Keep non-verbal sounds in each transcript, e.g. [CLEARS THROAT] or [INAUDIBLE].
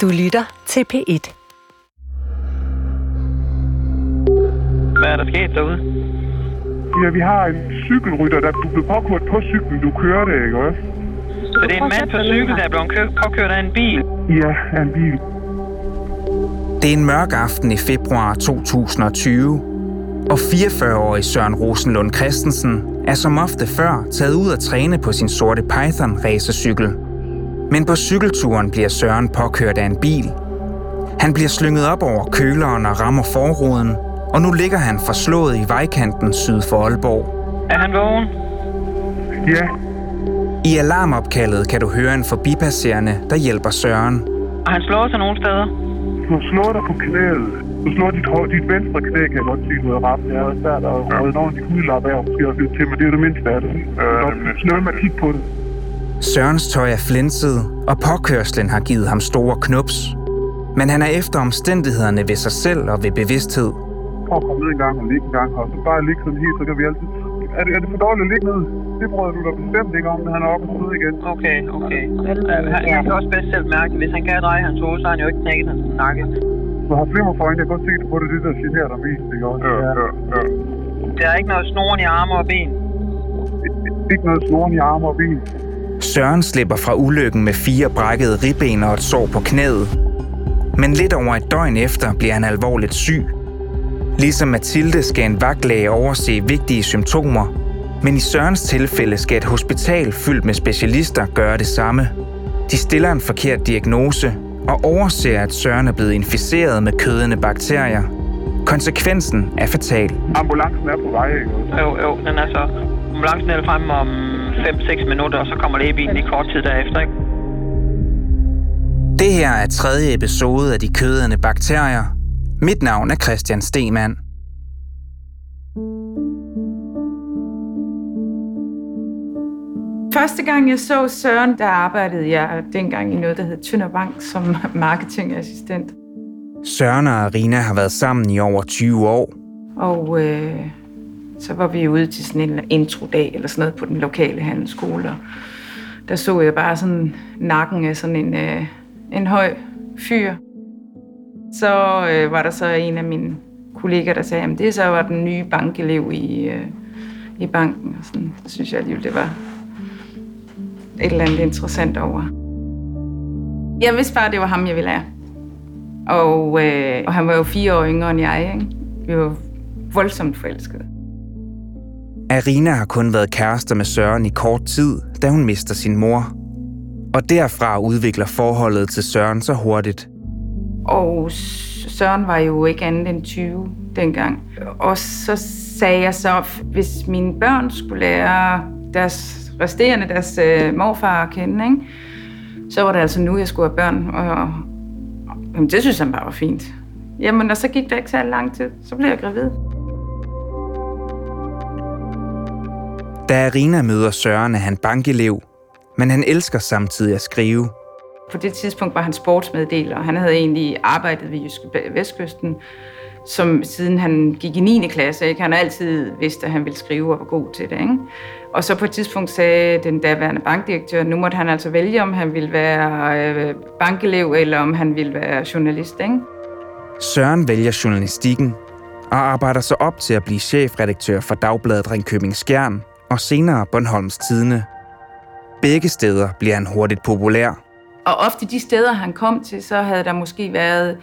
Du lytter til P1. Hvad er der sket derude? Ja, vi har en cykelrytter, der du blev påkørt på cyklen, du kørte, ikke også? Så det er en mand på cykel, der er blevet kø- påkørt af en bil. Ja, af en bil. Det er en mørk aften i februar 2020, og 44-årig Søren Rosenlund Christensen er som ofte før taget ud at træne på sin sorte Python racercykel. Men på cykelturen bliver Søren påkørt af en bil. Han bliver slynget op over køleren og rammer forruden, og nu ligger han forslået i vejkanten syd for Aalborg. Er han vågen? Ja, I alarmopkaldet kan du høre en forbipasserende, der hjælper Søren. Har han slået sig nogle steder? du slår dig på knæet. Du slår dit, hå- dit venstre knæ, kan jeg godt sige, du har ramt. Det er svært at røde en ordentlig hudlap af, måske også lidt til, men det er det mindste af det. Øh, med at kigge på det. Sørens tøj er flænset, og påkørslen har givet ham store knups. Men han er efter omstændighederne ved sig selv og ved bevidsthed. Prøv at komme ned en gang og ligge en gang, og så bare ligge sådan helt, så kan vi altid... Er det, er det for dårligt at ligge ned? Det bryder du da bestemt ikke om, når han er oppe og sidde igen. Okay, okay. Uh, han, han kan også bedst selv mærke, at hvis han kan dreje hans hoved, så har han jo ikke knækket hans nakke. Du har flimmer for øjnene, jeg kan godt se det på det, det der generer dig mest, ikke også? Ja, ja, ja. Der er ikke noget snoren i arme og ben. Ikke noget snoren i arme og ben. Søren slipper fra ulykken med fire brækkede ribben og et sår på knæet. Men lidt over et døgn efter bliver han alvorligt syg. Ligesom Mathilde skal en vagtlæge overse vigtige symptomer, men i Sørens tilfælde skal et hospital fyldt med specialister gøre det samme. De stiller en forkert diagnose og overser, at Søren er blevet inficeret med kødende bakterier. Konsekvensen er fatal. Ambulancen er på vej? Jo, jo, den er så... Ambulancen er frem om 5-6 minutter, og så kommer lægebilen i kort tid derefter, ikke? Det her er tredje episode af De kødende bakterier. Mit navn er Christian Stemann. Første gang jeg så Søren, der arbejdede jeg dengang i noget, der hed Tønder Bank som marketingassistent. Søren og Arina har været sammen i over 20 år. Og øh, så var vi ude til sådan en introdag eller sådan noget på den lokale handelsskole. Og der så jeg bare sådan nakken af sådan en, øh, en høj fyr. Så øh, var der så en af mine kollegaer, der sagde, at det så var den nye bankelev i, øh, i banken. Og sådan, det synes jeg alligevel, det var et eller andet interessant over. Jeg vidste bare, at det var ham, jeg ville have. Og, øh, og han var jo fire år yngre end jeg, ikke? Vi var voldsomt forelskede. Arina har kun været kærester med Søren i kort tid, da hun mister sin mor. Og derfra udvikler forholdet til Søren så hurtigt. Og Søren var jo ikke andet end 20 dengang. Og så sagde jeg så, hvis mine børn skulle lære deres resterende, deres øh, morfar at kende, ikke? så var det altså nu, jeg skulle have børn. Og, jamen, det synes han bare var fint. Jamen, og så gik det ikke så lang tid. Så blev jeg gravid. Da Arina møder Søren, er han bankelev, men han elsker samtidig at skrive. På det tidspunkt var han sportsmeddeler, og han havde egentlig arbejdet ved Jyske Vestkysten, som siden han gik i 9. klasse. Ikke? Han har altid vidst, at han ville skrive og var god til det. Ikke? Og så på et tidspunkt sagde den daværende bankdirektør, at nu måtte han altså vælge, om han ville være øh, bankelev, eller om han ville være journalist. Ikke? Søren vælger journalistikken og arbejder sig op til at blive chefredaktør for Dagbladet Ringkøbing Skjern og senere Bornholms Tidene. Begge steder bliver han hurtigt populær. Og ofte de steder, han kom til, så havde der måske været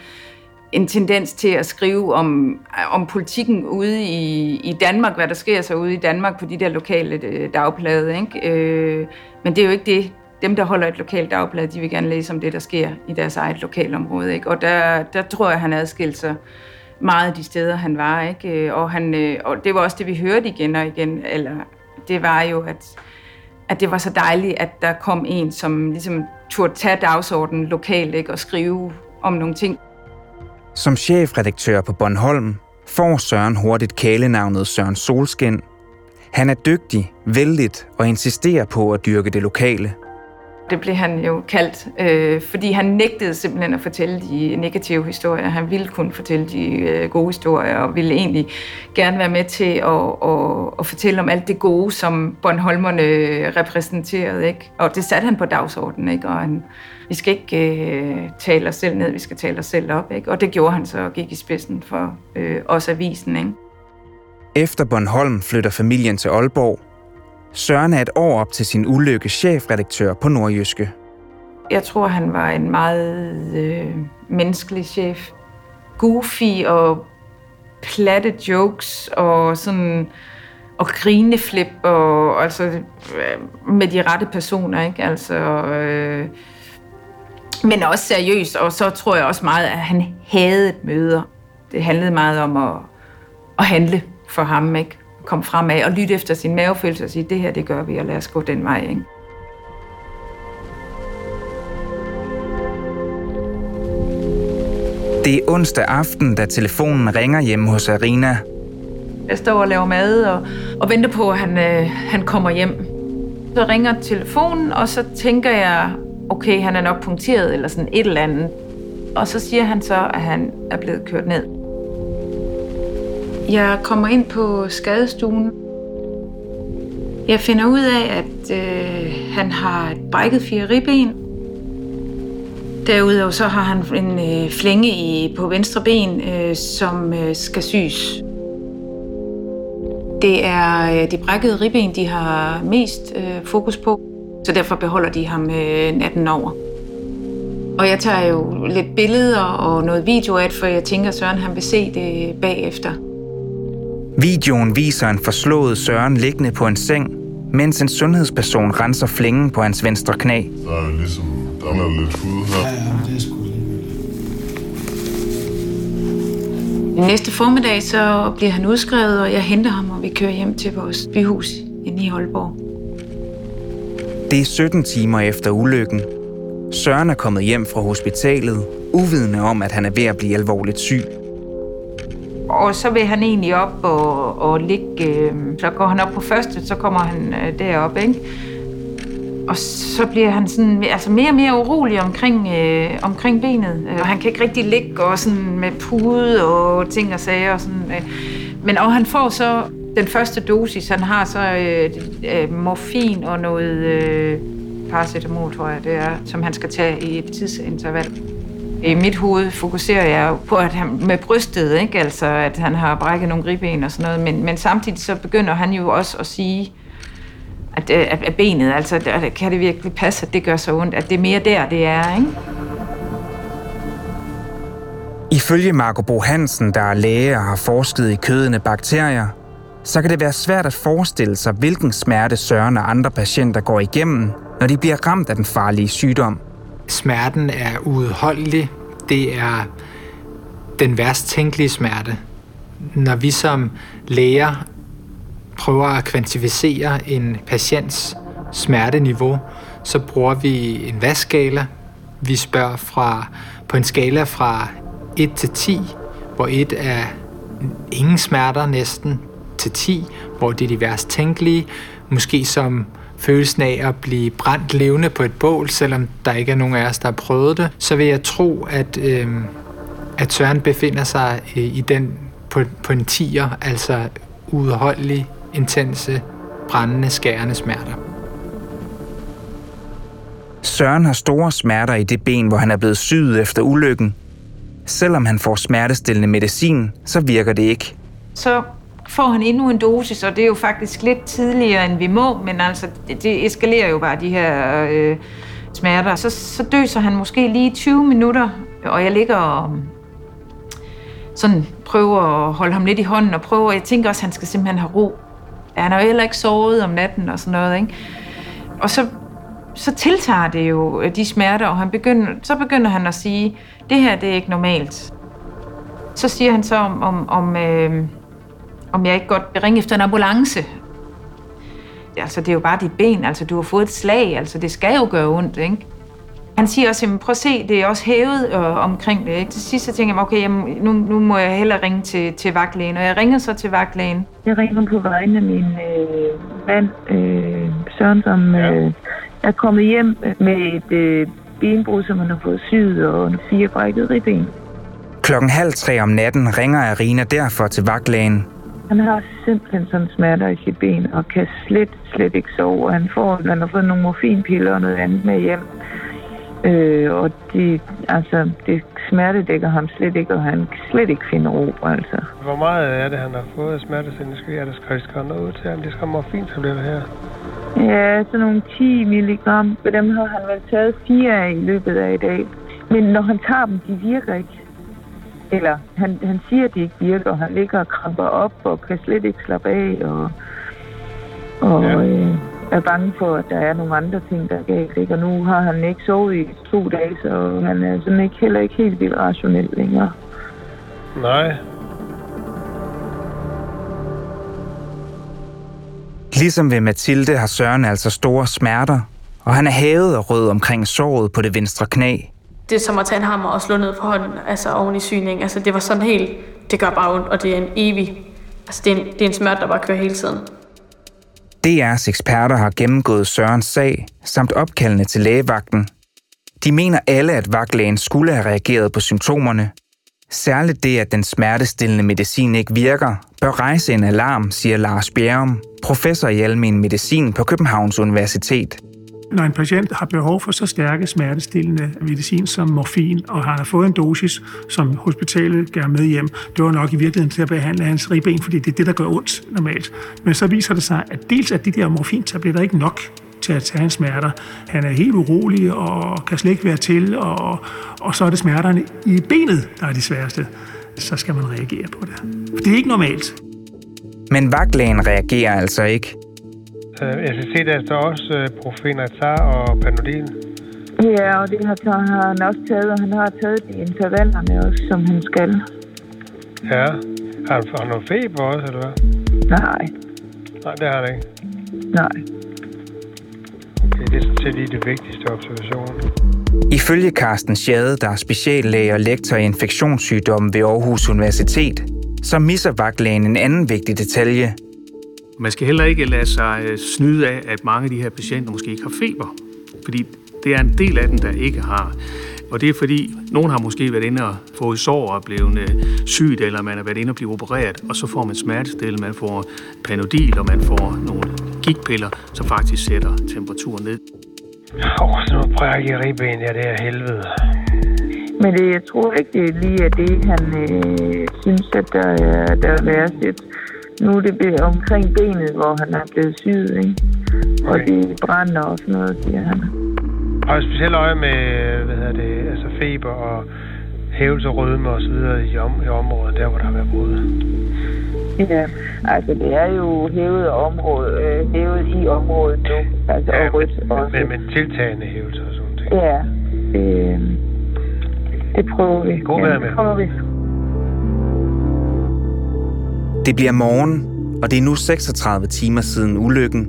en tendens til at skrive om, om politikken ude i, i Danmark, hvad der sker så ude i Danmark på de der lokale øh, dagblade. Ikke? Øh, men det er jo ikke det. Dem, der holder et lokalt dagblad, de vil gerne læse om det, der sker i deres eget lokalområde. Ikke? Og der, der tror jeg, han adskilte sig meget af de steder, han var. Ikke? Øh, og, han, øh, og det var også det, vi hørte igen og igen. Eller, det var jo, at, at det var så dejligt, at der kom en, som ligesom turde tage dagsordenen lokalt ikke? og skrive om nogle ting. Som chefredaktør på Bornholm får Søren hurtigt kælenavnet Søren Solskin. Han er dygtig, vældig og insisterer på at dyrke det lokale. Det blev han jo kaldt, øh, fordi han nægtede simpelthen at fortælle de negative historier. Han ville kun fortælle de øh, gode historier, og ville egentlig gerne være med til at, at, at fortælle om alt det gode, som Bornholmerne repræsenterede. Ikke? Og det satte han på dagsordenen, ikke? og han, vi skal ikke øh, tale os selv ned, vi skal tale os selv op. Ikke? Og det gjorde han så og gik i spidsen for øh, os avisen. Ikke? Efter Bornholm flytter familien til Aalborg, Søren er et år op til sin ulykke chefredaktør på Nordjyske. Jeg tror, han var en meget øh, menneskelig chef. Goofy og platte jokes og sådan og grineflip og altså øh, med de rette personer, ikke? Altså øh, men også seriøst, og så tror jeg også meget, at han havde møder. Det handlede meget om at, at handle for ham, ikke? Komme fremad og lytte efter sin mavefølelse og sige, det her, det gør vi, og lad os gå den vej. Ikke? Det er onsdag aften, da telefonen ringer hjemme hos Arina. Jeg står og laver mad og, og venter på, at han, øh, han kommer hjem. Så ringer telefonen, og så tænker jeg, okay, han er nok punkteret eller sådan et eller andet. Og så siger han så, at han er blevet kørt ned. Jeg kommer ind på skadestuen. Jeg finder ud af, at øh, han har et brækket fire ribben. Derudover så har han en øh, flænge i, på venstre ben, øh, som øh, skal sys. Det er øh, de brækkede ribben, de har mest øh, fokus på, så derfor beholder de ham øh, natten over. Og jeg tager jo lidt billeder og noget video af det, for jeg tænker, at Søren han vil se det bagefter. Videoen viser en forslået Søren liggende på en seng, mens en sundhedsperson renser flængen på hans venstre knæ. Der er ligesom, der er lidt hud her. Ja, ja, det er sgu Næste formiddag så bliver han udskrevet, og jeg henter ham, og vi kører hjem til vores byhus inde i Holborg. Det er 17 timer efter ulykken. Søren er kommet hjem fra hospitalet, uvidende om, at han er ved at blive alvorligt syg og så vil han egentlig op og, og ligge, øh, så går han op på første, så kommer han øh, derop, ikke? Og så bliver han sådan, altså mere og mere urolig omkring, øh, omkring benet. Øh, og han kan ikke rigtig ligge og sådan med pude og ting og sager. Og sådan, øh. Men og han får så den første dosis, han har så øh, øh, morfin og noget øh, paracetamol, tror jeg det er, som han skal tage i et tidsinterval. I mit hoved fokuserer jeg på, at han med brystet, ikke? altså at han har brækket nogle ribben og sådan noget, men, men samtidig så begynder han jo også at sige, at, øh, at, at benet, altså at, kan det virkelig passe, at det gør så ondt, at det er mere der, det er, ikke? Ifølge Marco Bo Hansen, der er læge og har forsket i kødende bakterier, så kan det være svært at forestille sig, hvilken smerte Søren og andre patienter går igennem, når de bliver ramt af den farlige sygdom. Smerten er uudholdelig. Det er den værst tænkelige smerte. Når vi som læger prøver at kvantificere en patients smerteniveau, så bruger vi en vaskskala. Vi spørger fra, på en skala fra 1 til 10, hvor 1 er ingen smerter næsten, til 10, hvor det er de værst tænkelige. Måske som følelsen af at blive brændt levende på et bål, selvom der ikke er nogen af os, der har prøvet det, så vil jeg tro, at, øh, at Søren befinder sig øh, i den på, på en tiger, altså udholdelig, intense, brændende, skærende smerter. Søren har store smerter i det ben, hvor han er blevet syet efter ulykken. Selvom han får smertestillende medicin, så virker det ikke. Så får han endnu en dosis, og det er jo faktisk lidt tidligere, end vi må, men altså, det, det eskalerer jo bare de her øh, smerter. Så, så døser han måske lige 20 minutter, og jeg ligger og um, sådan prøver at holde ham lidt i hånden, og prøver, jeg tænker også, at han skal simpelthen have ro. Han har jo heller ikke sovet om natten og sådan noget, ikke? Og så, så tiltager det jo øh, de smerter, og han begynder, så begynder han at sige, det her det er ikke normalt. Så siger han så om, om, om øh, om jeg ikke godt vil ringe efter en ambulance. Altså, det er jo bare dit ben, altså du har fået et slag, altså det skal jo gøre ondt, ikke? Han siger også, jamen, prøv at se, det er også hævet øh, omkring det. Ikke? Til sidst så tænker jeg, okay, jamen, nu, nu må jeg hellere ringe til, til vagtlægen. Og jeg ringer så til vagtlægen. Jeg ringer på vegne af min øh, mand, øh, Søren, som øh, er kommet hjem med et øh, benbrud, som han har fået syet, og fire brækket ribben. Klokken halv tre om natten ringer Arina derfor til vagtlægen. Han har simpelthen sådan smerter i sit ben, og kan slet, slet ikke sove. Og han, får, han har fået nogle morfinpiller og noget andet med hjem. Øh, og det, altså, det smertedækker ham slet ikke, og han kan slet ikke finde ro, altså. Hvor meget er det, han har fået af smertestillende? Skal jeg, der skal skrevet noget ud til ham? Det skal morfintabletter her. Ja, sådan nogle 10 milligram. Dem har han vel taget fire af i løbet af i dag. Men når han tager dem, de virker ikke. Eller han, han siger, at de ikke virker. Han ligger og kramper op og kan slet ikke slappe af. Og, og ja. øh, er bange for, at der er nogle andre ting, der er galt. Ikke? Og nu har han ikke sovet i to dage, så han er sådan ikke, heller ikke helt vildt rationel længere. Nej. Ligesom ved Mathilde har Søren altså store smerter, og han er hævet og rød omkring såret på det venstre knæ. Det er som at tage en hammer og slå ned på hånden, altså oven i syning. Altså det var sådan helt, det gør bare ondt, og det er en evig, altså det er en, det er en smerte, der bare kører hele tiden. DR's eksperter har gennemgået Sørens sag, samt opkaldene til lægevagten. De mener alle, at vagtlægen skulle have reageret på symptomerne. Særligt det, at den smertestillende medicin ikke virker, bør rejse en alarm, siger Lars Bjerrum, professor i almen medicin på Københavns Universitet. Når en patient har behov for så stærke smertestillende medicin som morfin, og han har fået en dosis, som hospitalet gør med hjem, det var nok i virkeligheden til at behandle hans ribben, fordi det er det, der gør ondt normalt. Men så viser det sig, at dels at de der morfintabletter ikke nok til at tage hans smerter. Han er helt urolig og kan slet ikke være til, og, og så er det smerterne i benet, der er de sværeste. Så skal man reagere på det. For det er ikke normalt. Men vagtlægen reagerer altså ikke. Øh, jeg kan se, der står også øh, profenatar og panodil. Ja, og det har, har han også taget, og han har taget de intervallerne også, som han skal. Ja. Har han, har han noget feber også, eller hvad? Nej. Nej, det har han ikke. Nej. Okay, det er sådan set lige det vigtigste observation. Ifølge Carsten Schade, der er speciallæge og lektor i infektionssygdomme ved Aarhus Universitet, så misser vagtlægen en anden vigtig detalje. Man skal heller ikke lade sig øh, snyde af, at mange af de her patienter måske ikke har feber. Fordi det er en del af dem, der ikke har. Og det er fordi, nogen har måske været inde og fået sår og blevet øh, sygt, eller man har været inde og blive opereret, og så får man smertestille, man får panodil, og man får nogle gigpiller, som faktisk sætter temperaturen ned. Åh, oh, så nu prøver jeg i ribben, ja, det er helvede. Men det, jeg tror ikke, det er lige at det, han øh, synes, at der er, der er værst. Nu er det omkring benet, hvor han er blevet syet, ikke? Okay. Og det brænder og sådan noget, siger han. Og specielt øje med, hvad hedder det, altså feber og hævelse og rødme og så videre i, om, i området, der hvor der har været brud. Ja, altså det er jo hævet område, øh, hævet i området nu. Altså ja, og rødt men, også. men, men tiltagende hævelse og sådan ting. Ja, det, det prøver vi. God ja, vejr med. det prøver vi. Det bliver morgen, og det er nu 36 timer siden ulykken,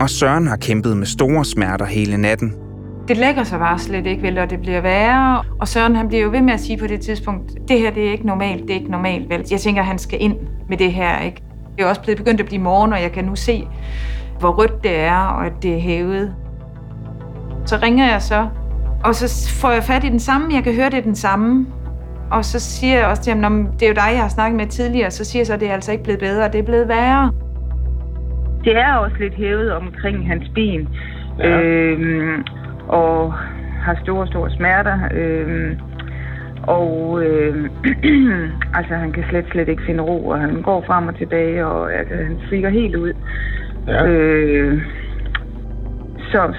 og Søren har kæmpet med store smerter hele natten. Det lægger sig bare slet ikke, vel, og det bliver værre. Og Søren, han bliver jo ved med at sige på det tidspunkt, det her, det er ikke normalt, det er ikke normalt, vel. Jeg tænker, han skal ind med det her, ikke? Det er også blevet begyndt at blive morgen, og jeg kan nu se, hvor rødt det er, og at det er hævet. Så ringer jeg så, og så får jeg fat i den samme. Jeg kan høre, det er den samme. Og så siger jeg også til ham, "Nå, det er jo dig, jeg har snakket med tidligere. Så siger jeg så, at det er altså ikke blevet bedre, det er blevet værre. Det er også lidt hævet omkring hans ben. Ja. Øhm, og har store, store smerter. Øhm, og øh, [CLEARS THROAT] altså, han kan slet, slet ikke finde ro, og han går frem og tilbage, og altså, han frikker helt ud. Ja. Øh, så,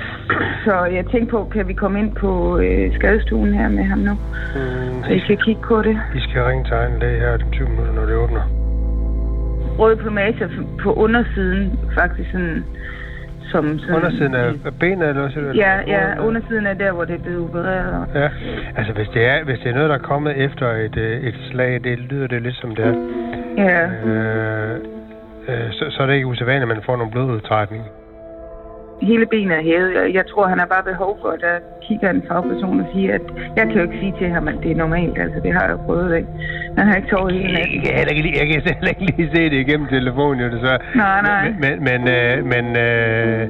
så jeg tænkte på, kan vi komme ind på øh, skadestuen her med ham nu? Mm, Så I kan kigge på det. I skal ringe til egen læge her om 20 minutter, når det åbner. Rød plumage på undersiden, faktisk sådan... Som sådan Undersiden af af benet, eller du? Ja, ja, undersiden er der, hvor det er blevet opereret. Ja, altså hvis det er, hvis det er noget, der er kommet efter et, øh, et slag, det lyder det lidt som det er. Ja, Øh, øh, så, så er det ikke usædvanligt, at man får nogle blodudtrækning. Hele benet er hævet. Jeg, jeg tror, han har bare behov for, at der kigger en fagperson og siger, at jeg kan jo ikke sige til ham, at det er normalt. Altså, det har jeg jo prøvet, ikke? Han har ikke sovet hele natten. Jeg ikke, lige- jeg kan heller ikke lige se det igennem telefonen, jo desværre. Nej, nej. Men, men, men, øh, men øh,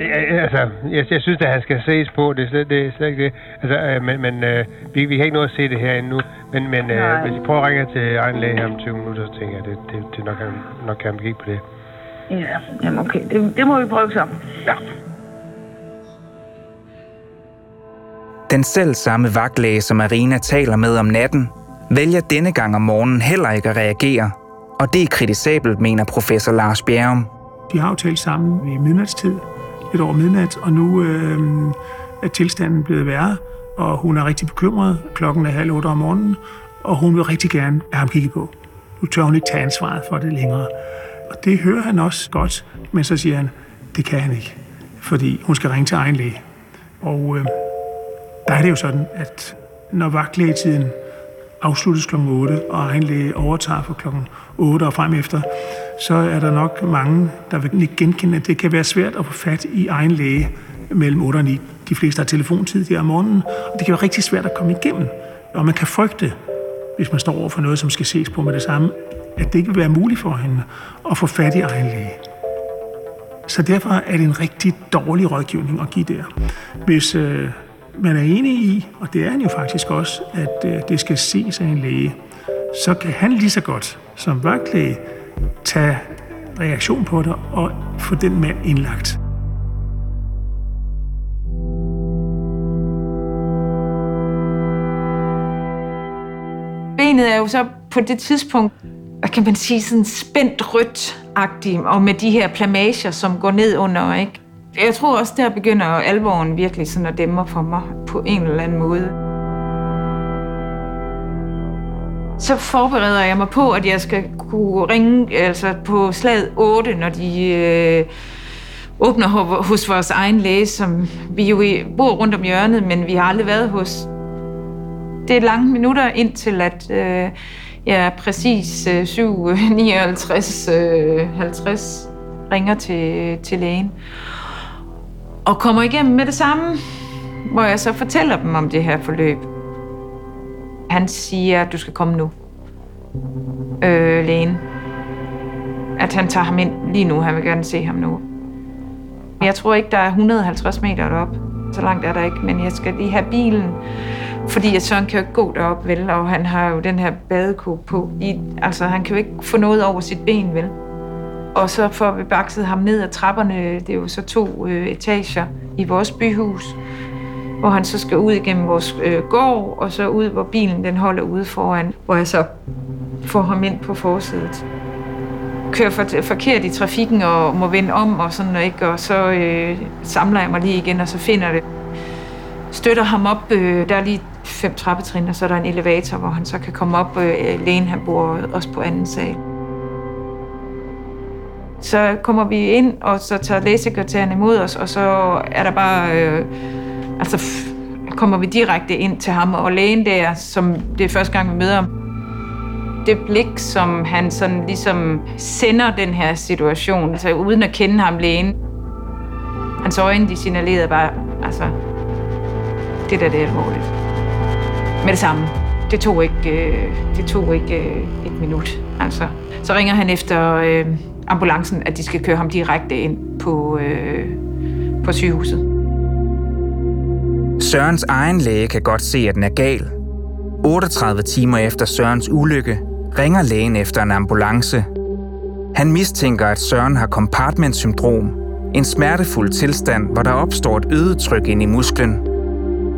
Ja, altså, jeg, jeg synes, at han skal ses på. Det er slet, det er slet ikke det. Altså, øh, men men øh, vi, vi kan ikke nå at se det her endnu. Men, men øh, hvis I prøver at ringe til egen læge her om 20 minutter, så tænker jeg, at det, det, det nok, kan, nok kan man på det. Ja, jamen okay. Det, det må vi prøve så. Ja. Den selv samme vagtlæge, som Marina taler med om natten, vælger denne gang om morgenen heller ikke at reagere. Og det er kritisabelt, mener professor Lars Bjerrum. De har jo talt sammen i midnatstid, lidt over midnat, og nu øh, er tilstanden blevet værre, og hun er rigtig bekymret. Klokken er halv otte om morgenen, og hun vil rigtig gerne have ham kigget på. Nu tør hun ikke tage ansvaret for det længere. Og det hører han også godt, men så siger han, det kan han ikke, fordi hun skal ringe til egen læge. Og øh, der er det jo sådan, at når vagtlægetiden afsluttes kl. 8, og egen læge overtager fra kl. 8 og frem efter, så er der nok mange, der vil genkende, at det kan være svært at få fat i egen læge mellem 8 og 9. De fleste har telefontid der om morgenen, og det kan være rigtig svært at komme igennem. Og man kan frygte, hvis man står over for noget, som skal ses på med det samme, at det ikke vil være muligt for hende at få fat i egen læge. Så derfor er det en rigtig dårlig rådgivning at give der. Hvis øh, man er enig i, og det er han jo faktisk også, at øh, det skal ses af en læge, så kan han lige så godt som vagtlæge tage reaktion på det og få den mand indlagt. Benet er jo så på det tidspunkt, hvad kan man sige, sådan spændt rødt og med de her plamager, som går ned under, ikke? Jeg tror også, der begynder alvoren virkelig sådan at dæmme for mig på en eller anden måde. Så forbereder jeg mig på, at jeg skal kunne ringe altså på slaget 8, når de øh, åbner hos vores egen læge, som vi jo bor rundt om hjørnet, men vi har aldrig været hos. Det er lange minutter indtil, at øh, ja, præcis 7, 59, 50 ringer til, til lægen og kommer igennem med det samme, hvor jeg så fortæller dem om det her forløb. Han siger, at du skal komme nu, øh, lægen. At han tager ham ind lige nu, han vil gerne se ham nu. Jeg tror ikke, der er 150 meter derop. Så langt er der ikke, men jeg skal lige have bilen. Fordi at Søren kan jo ikke gå derop, vel? Og han har jo den her badekåb på. I, altså, han kan jo ikke få noget over sit ben, vel? Og så får vi bakset ham ned ad trapperne. Det er jo så to øh, etager i vores byhus, hvor han så skal ud igennem vores øh, gård, og så ud, hvor bilen den holder ude foran, hvor jeg så får ham ind på forsædet. Kører for, forkert i trafikken og må vende om og sådan, noget, ikke? og så øh, samler jeg mig lige igen, og så finder det. Støtter ham op, øh, der er lige fem trappetrin, og så er der en elevator, hvor han så kan komme op. Øh, lægen, han bor også på anden sal. Så kommer vi ind, og så tager lægesekretæren imod os, og så er der bare... Øh, altså, kommer vi direkte ind til ham, og lægen der, som det er første gang, vi møder ham, det blik, som han sådan ligesom sender den her situation, altså uden at kende ham lægen. Hans øjne, de signalerede bare, altså, det der, det er alvorligt. Med det samme. Det tog ikke, øh, det tog ikke øh, et minut, altså. Så ringer han efter øh, ambulancen, at de skal køre ham direkte ind på, øh, på sygehuset. Sørens egen læge kan godt se, at den er gal. 38 timer efter Sørens ulykke ringer lægen efter en ambulance. Han mistænker, at Søren har compartmentsyndrom, en smertefuld tilstand, hvor der opstår et øget tryk ind i musklen.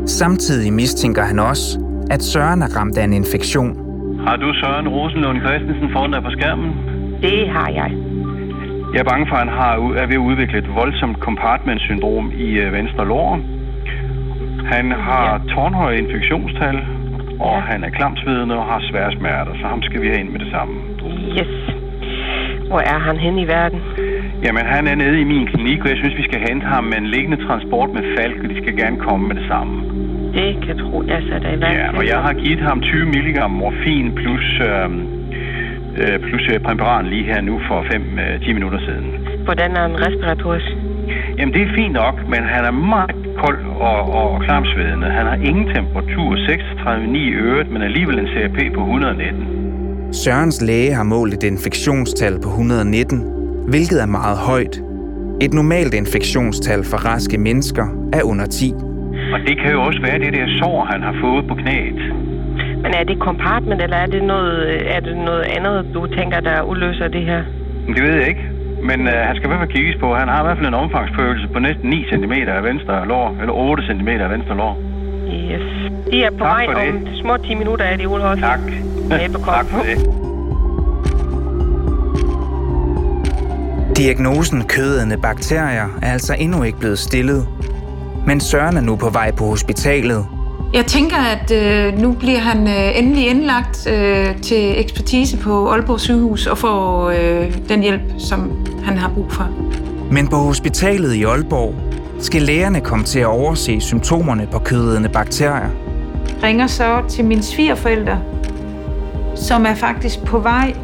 Samtidig mistænker han også, at Søren er ramt af en infektion. Har du Søren Rosenlund Christensen foran dig på skærmen? Det har jeg. Jeg er bange for, at han har, er ved at udvikle et voldsomt compartment-syndrom i øh, venstre lår. Han har ja. tårnhøje infektionstal, og ja. han er klamsvedende og har svære smerter, så ham skal vi have ind med det samme. Yes. Hvor er han hen i verden? Jamen, han er nede i min klinik, og jeg synes, vi skal hente ham med en liggende transport med falk, og de skal gerne komme med det samme. Det kan tro, jeg sætter i værk. Ja, og jeg har givet ham 20 mg morfin plus... Øh, øh, plus øh, præparat lige her nu for 5-10 øh, minutter siden. Hvordan er han respiratorisk? Jamen, det er fint nok, men han er meget kold og, og klamsvedende. Han har ingen temperatur, 36,9 i øret, men alligevel en CRP på 119. Sørens læge har målt et infektionstal på 119, hvilket er meget højt. Et normalt infektionstal for raske mennesker er under 10. Og det kan jo også være det der sår, han har fået på knæet. Men er det compartment, eller er det noget, er det noget andet, du tænker, der udløser det her? Det ved jeg ikke. Men øh, han skal i hvert fald kigges på. Han har i hvert fald en omfangsfølelse på næsten 9 cm af venstre lår, eller 8 cm af venstre lår. Yes. De er på Tak vej for det. om små 10 minutter, er de ude også. Tak. [LAUGHS] tak for det. Diagnosen kødende bakterier er altså endnu ikke blevet stillet. Men Søren er nu på vej på hospitalet. Jeg tænker, at øh, nu bliver han øh, endelig indlagt øh, til ekspertise på Aalborg sygehus og får øh, den hjælp, som han har brug for. Men på hospitalet i Aalborg skal lægerne komme til at overse symptomerne på kødende bakterier. Ringer så til mine svigerforældre, som er faktisk på vej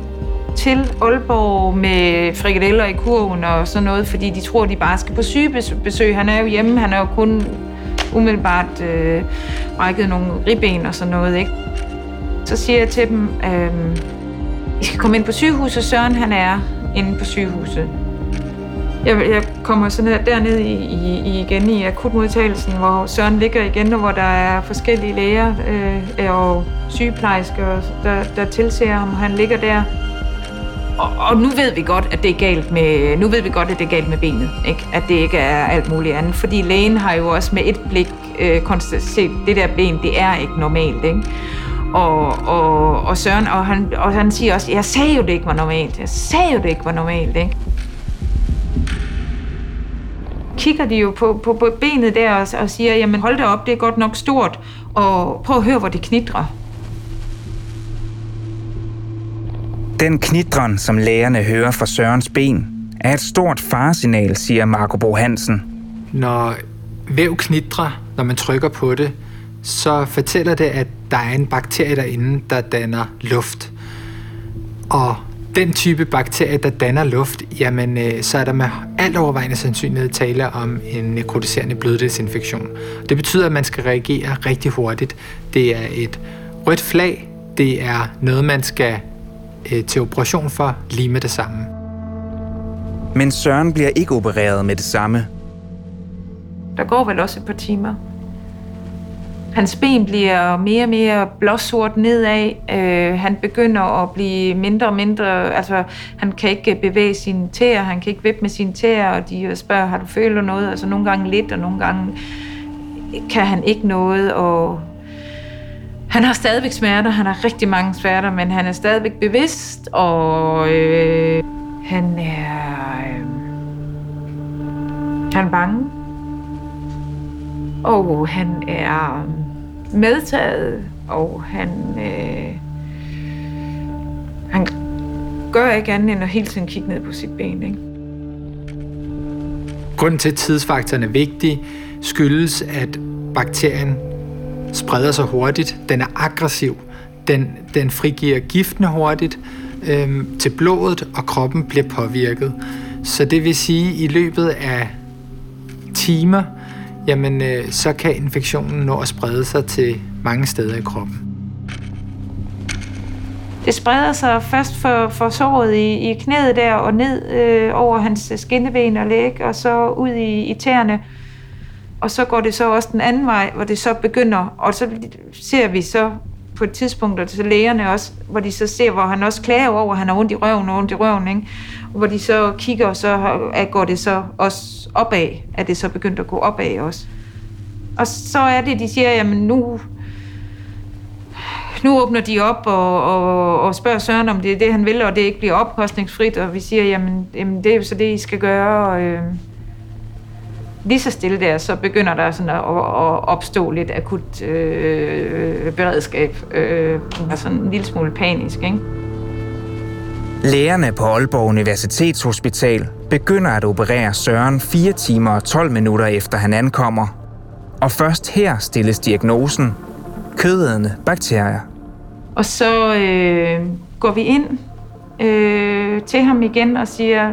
til Aalborg med frikadeller i kurven og sådan noget, fordi de tror, de bare skal på sygebesøg. Han er jo hjemme, han er jo kun umiddelbart øh, brækket nogle ribben og sådan noget. Ikke? Så siger jeg til dem, øh, I skal komme ind på sygehuset, Søren han er inde på sygehuset. Jeg, jeg kommer sådan her derned i, i, igen i akutmodtagelsen, hvor Søren ligger igen, og hvor der er forskellige læger øh, og sygeplejersker, der, der tilser ham. Han ligger der. Og, og nu ved vi godt, at det er galt med, nu ved vi godt, at det er galt med benet. Ikke? At det ikke er alt muligt andet. Fordi lægen har jo også med et blik øh, konstateret, det der ben, det er ikke normalt. Ikke? Og, og, og Søren, og han, og han siger også, jeg sagde jo, det ikke var normalt. Jeg sagde jo, det ikke var normalt. Ikke? kigger de jo på, på, på benet der og, og siger, jamen hold da op, det er godt nok stort, og prøv at høre, hvor det knitrer. Den knitren, som lægerne hører fra Sørens ben, er et stort faresignal, siger Marco Bo Hansen. Når væv knitrer, når man trykker på det, så fortæller det, at der er en bakterie derinde, der danner luft. Og den type bakterie, der danner luft, jamen øh, så er der med alt overvejende sandsynlighed tale om en nekrotiserende bløddelsinfektion. Det betyder, at man skal reagere rigtig hurtigt. Det er et rødt flag. Det er noget, man skal øh, til operation for lige med det samme. Men Søren bliver ikke opereret med det samme. Der går vel også et par timer. Hans ben bliver mere og mere blåsort nedad. Øh, han begynder at blive mindre og mindre... Altså, han kan ikke bevæge sine tæer, han kan ikke vippe med sine tæer, og de spørger, har du følt noget? Altså, nogle gange lidt, og nogle gange kan han ikke noget, og han har stadigvæk smerter, han har rigtig mange smerter, men han er stadigvæk bevidst, og øh, han er... Øh, han er bange. Og han er øh, medtaget, og han, øh, han gør ikke andet end at hele tiden kigge ned på sit ben. Ikke? Grunden til, at tidsfaktoren er vigtig, skyldes, at bakterien spreder sig hurtigt. Den er aggressiv. Den, den frigiver giftene hurtigt øh, til blodet, og kroppen bliver påvirket. Så det vil sige, at i løbet af timer, jamen øh, så kan infektionen nå at sprede sig til mange steder i kroppen. Det spreder sig først for, for såret i, i knæet der og ned øh, over hans skinneben og læg, og så ud i, i tæerne. Og så går det så også den anden vej, hvor det så begynder, og så ser vi så på et tidspunkt, og så lægerne også, hvor de så ser, hvor han også klager over, at han har ondt i røven og ondt i røven, ikke? Og hvor de så kigger, og så går det så også opad, at det så begyndt at gå opad også. Og så er det, de siger, jamen nu, nu åbner de op og, og, og spørger Søren, om det er det, han vil, og det ikke bliver opkostningsfrit, og vi siger, jamen, jamen det er jo så det, I skal gøre. Og, øh, lige så stille der, så begynder der sådan at, at opstå lidt akut øh, beredskab, øh, sådan en lille smule panisk, ikke? Lægerne på Aalborg Universitetshospital begynder at operere Søren 4 timer og 12 minutter efter han ankommer. Og først her stilles diagnosen kødædende bakterier. Og så øh, går vi ind øh, til ham igen og siger,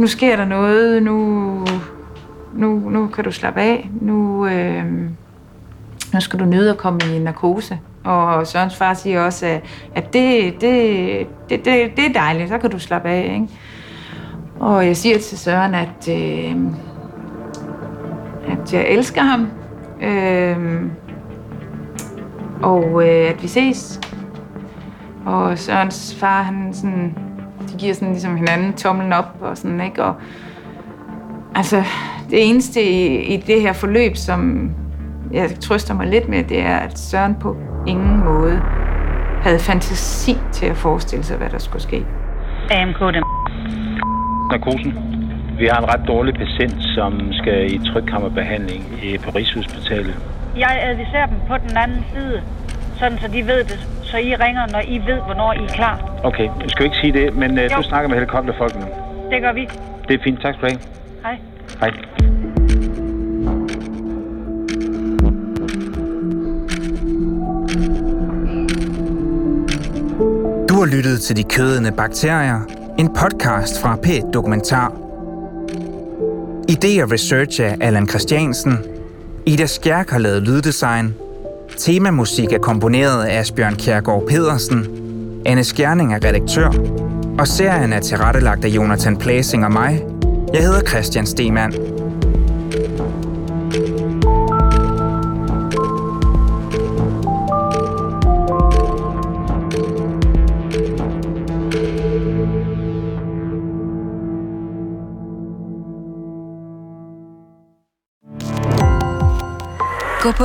nu sker der noget, nu, nu, nu kan du slappe af, nu, øh, nu skal du nyde at komme i narkose. Og Sørens far siger også, at, at det, det, det, det, det er dejligt, så kan du slappe af. Ikke? Og jeg siger til Søren, at, øh, at jeg elsker ham. Øh, og øh, at vi ses. Og Sørens far, han sådan, de giver sådan ligesom hinanden tommelen op og sådan, ikke? Og altså, det eneste i, i det her forløb, som jeg trøster mig lidt med, det er, at Søren på ingen måde havde fantasi til at forestille sig, hvad der skulle ske. AMK, dem. Narkosen. Vi har en ret dårlig patient, som skal i trykkammerbehandling på Rigshospitalet. Jeg adviserer dem på den anden side, sådan så de ved det, så I ringer, når I ved, hvornår I er klar. Okay, jeg skal ikke sige det, men uh, du snakker med helikopterfolkene. Det gør vi. Det er fint, tak skal du have. Hej. Hej. Du har lyttet til De Kødende Bakterier, en podcast fra P1 Dokumentar. Idé og research af Allan Christiansen. Ida Skjærk har lavet lyddesign. Temamusik er komponeret af Asbjørn Kjærgaard Pedersen. Anne Skjerning er redaktør. Og serien er tilrettelagt af Jonathan Plasing og mig. Jeg hedder Christian Stemann. Gå på